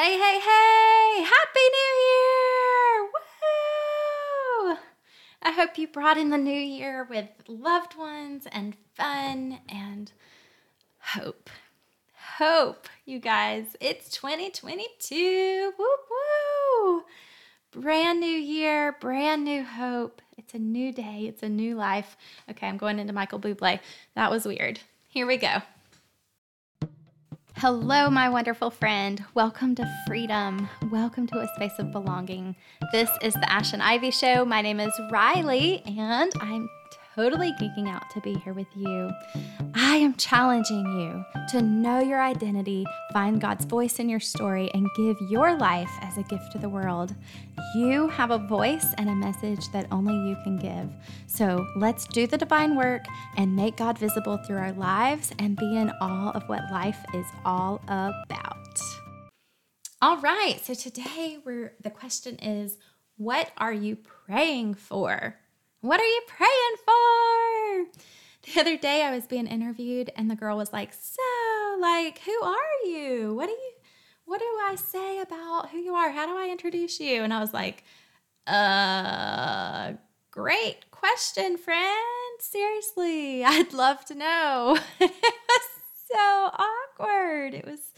Hey, hey, hey! Happy New Year! Woo! I hope you brought in the new year with loved ones and fun and hope. Hope, you guys. It's 2022. Woo woo! Brand new year, brand new hope. It's a new day, it's a new life. Okay, I'm going into Michael Bublé. That was weird. Here we go. Hello, my wonderful friend. Welcome to freedom. Welcome to a space of belonging. This is the Ash and Ivy Show. My name is Riley, and I'm totally geeking out to be here with you. I am challenging you to know your identity, find God's voice in your story, and give your life as a gift to the world. You have a voice and a message that only you can give. So let's do the divine work and make God visible through our lives and be in awe of what life is all about. All right, so today we're the question is what are you praying for? What are you praying for? The other day I was being interviewed and the girl was like, "So, like, who are you? What do you what do I say about who you are? How do I introduce you?" And I was like, "Uh, great question, friend. Seriously, I'd love to know." it was so awkward. It was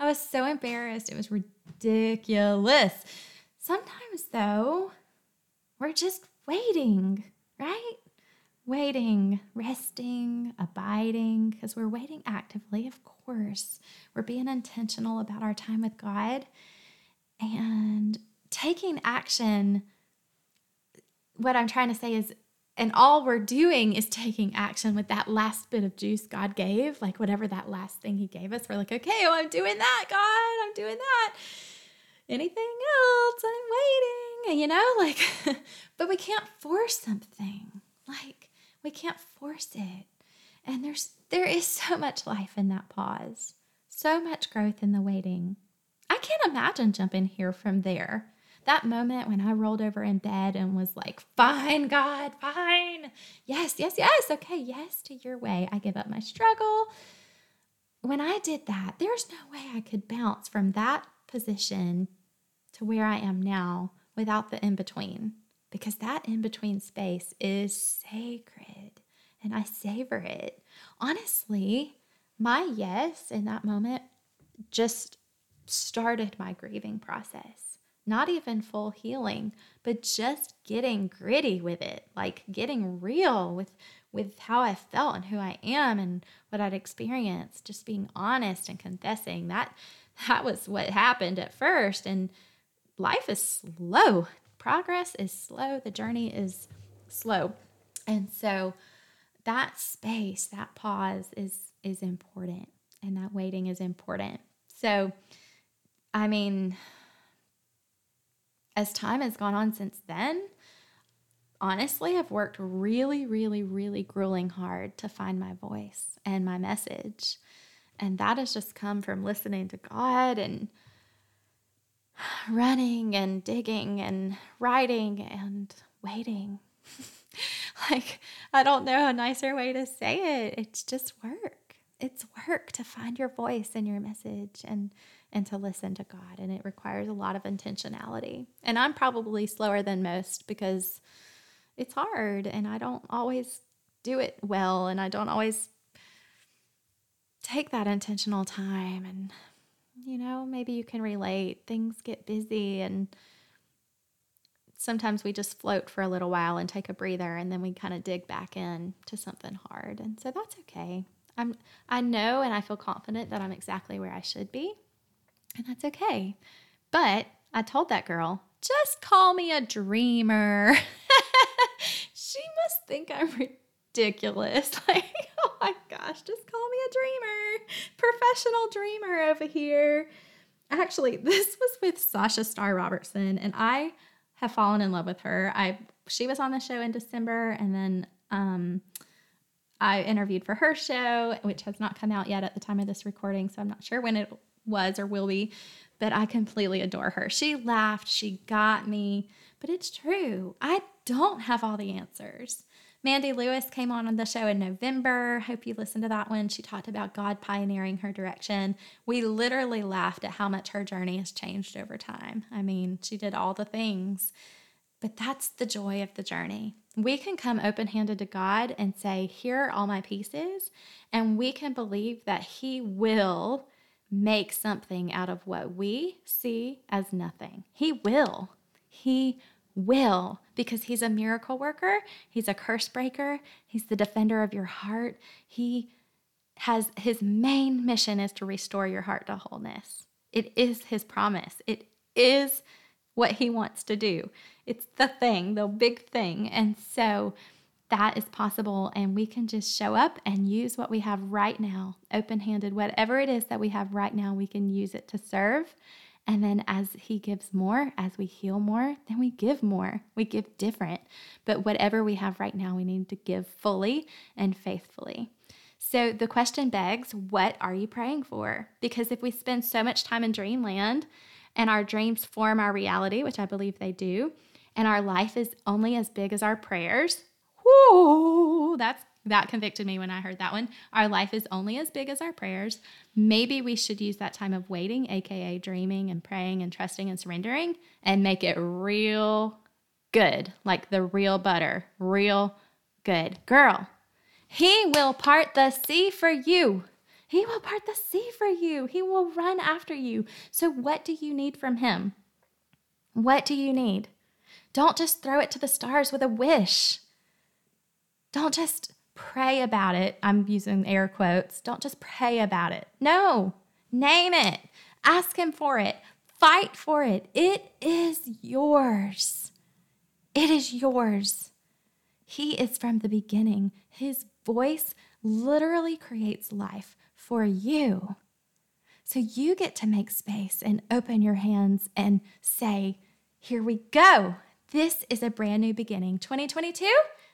I was so embarrassed. It was ridiculous. Sometimes though, we're just waiting, right? Waiting, resting, abiding, because we're waiting actively, of course. We're being intentional about our time with God and taking action. What I'm trying to say is, and all we're doing is taking action with that last bit of juice God gave, like whatever that last thing He gave us. We're like, okay, well, I'm doing that, God, I'm doing that. Anything else? I'm waiting you know, like, but we can't force something. Like, we can't force it. And there's there is so much life in that pause, so much growth in the waiting. I can't imagine jumping here from there. That moment when I rolled over in bed and was like, fine, God, fine. Yes, yes, yes. Okay, yes to your way. I give up my struggle. When I did that, there's no way I could bounce from that position to where I am now without the in between because that in between space is sacred and I savor it. Honestly, my yes in that moment just started my grieving process. Not even full healing, but just getting gritty with it, like getting real with with how I felt and who I am and what I'd experienced, just being honest and confessing. That that was what happened at first and life is slow. Progress is slow. The journey is slow. And so that space, that pause is is important and that waiting is important. So I mean as time has gone on since then, honestly, I've worked really, really, really grueling hard to find my voice and my message. And that has just come from listening to God and running and digging and writing and waiting. like, I don't know a nicer way to say it. It's just work. It's work to find your voice and your message and and to listen to God and it requires a lot of intentionality. And I'm probably slower than most because it's hard and I don't always do it well and I don't always take that intentional time and maybe you can relate. Things get busy and sometimes we just float for a little while and take a breather and then we kind of dig back in to something hard. And so that's okay. I'm I know and I feel confident that I'm exactly where I should be. And that's okay. But I told that girl, just call me a dreamer. she must think I'm ridiculous. Like, oh my gosh, just call me a dreamer. Professional dreamer over here. Actually, this was with Sasha Star Robertson, and I have fallen in love with her. I she was on the show in December, and then um, I interviewed for her show, which has not come out yet at the time of this recording, so I'm not sure when it was or will be. But I completely adore her. She laughed, she got me, but it's true. I don't have all the answers Mandy Lewis came on on the show in November. Hope you listened to that one. She talked about God pioneering her direction. We literally laughed at how much her journey has changed over time. I mean, she did all the things, but that's the joy of the journey. We can come open handed to God and say, Here are all my pieces. And we can believe that He will make something out of what we see as nothing. He will. He will because he's a miracle worker, he's a curse breaker, he's the defender of your heart. He has his main mission is to restore your heart to wholeness. It is his promise. It is what he wants to do. It's the thing, the big thing. And so that is possible. And we can just show up and use what we have right now, open handed. Whatever it is that we have right now, we can use it to serve and then as He gives more, as we heal more, then we give more. We give different. But whatever we have right now, we need to give fully and faithfully. So the question begs, what are you praying for? Because if we spend so much time in dreamland and our dreams form our reality, which I believe they do, and our life is only as big as our prayers, whoo, that's that convicted me when I heard that one. Our life is only as big as our prayers. Maybe we should use that time of waiting, aka dreaming and praying and trusting and surrendering, and make it real good, like the real butter, real good. Girl, He will part the sea for you. He will part the sea for you. He will run after you. So, what do you need from Him? What do you need? Don't just throw it to the stars with a wish. Don't just pray about it. I'm using air quotes. Don't just pray about it. No, name it. Ask Him for it. Fight for it. It is yours. It is yours. He is from the beginning. His voice literally creates life for you. So you get to make space and open your hands and say, Here we go. This is a brand new beginning. 2022,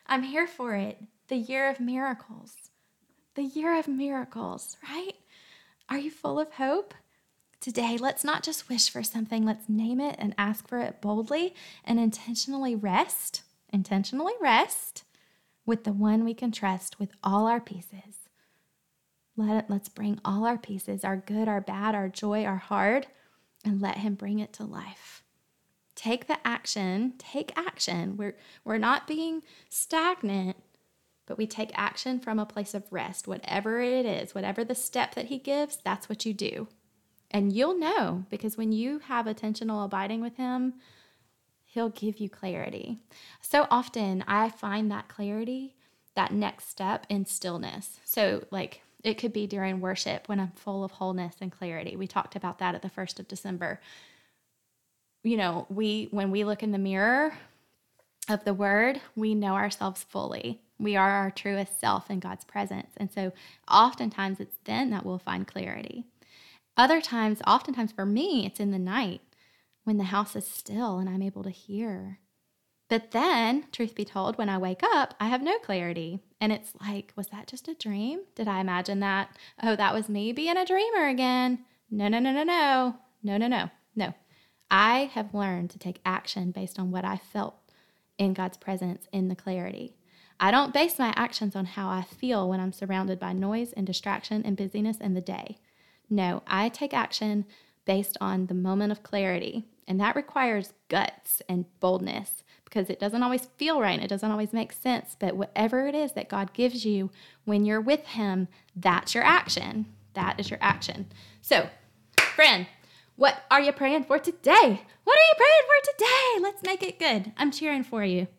I'm here for it the year of miracles. The year of miracles, right? Are you full of hope? Today, let's not just wish for something, let's name it and ask for it boldly and intentionally rest, intentionally rest with the one we can trust with all our pieces. Let it, let's bring all our pieces, our good, our bad, our joy, our hard, and let him bring it to life. Take the action, take action. We're, we're not being stagnant, but we take action from a place of rest. Whatever it is, whatever the step that He gives, that's what you do. And you'll know because when you have attentional abiding with Him, He'll give you clarity. So often I find that clarity, that next step in stillness. So, like, it could be during worship when I'm full of wholeness and clarity. We talked about that at the 1st of December. You know, we when we look in the mirror of the word, we know ourselves fully. We are our truest self in God's presence. And so oftentimes it's then that we'll find clarity. Other times, oftentimes for me, it's in the night when the house is still and I'm able to hear. But then, truth be told, when I wake up, I have no clarity. And it's like, was that just a dream? Did I imagine that? Oh, that was me being a dreamer again. No, no, no, no, no. No, no, no, no. I have learned to take action based on what I felt in God's presence in the clarity. I don't base my actions on how I feel when I'm surrounded by noise and distraction and busyness in the day. No, I take action based on the moment of clarity, and that requires guts and boldness because it doesn't always feel right. and It doesn't always make sense. But whatever it is that God gives you when you're with Him, that's your action. That is your action. So, friend, what are you praying for today? What are you praying for today? Let's make it good. I'm cheering for you.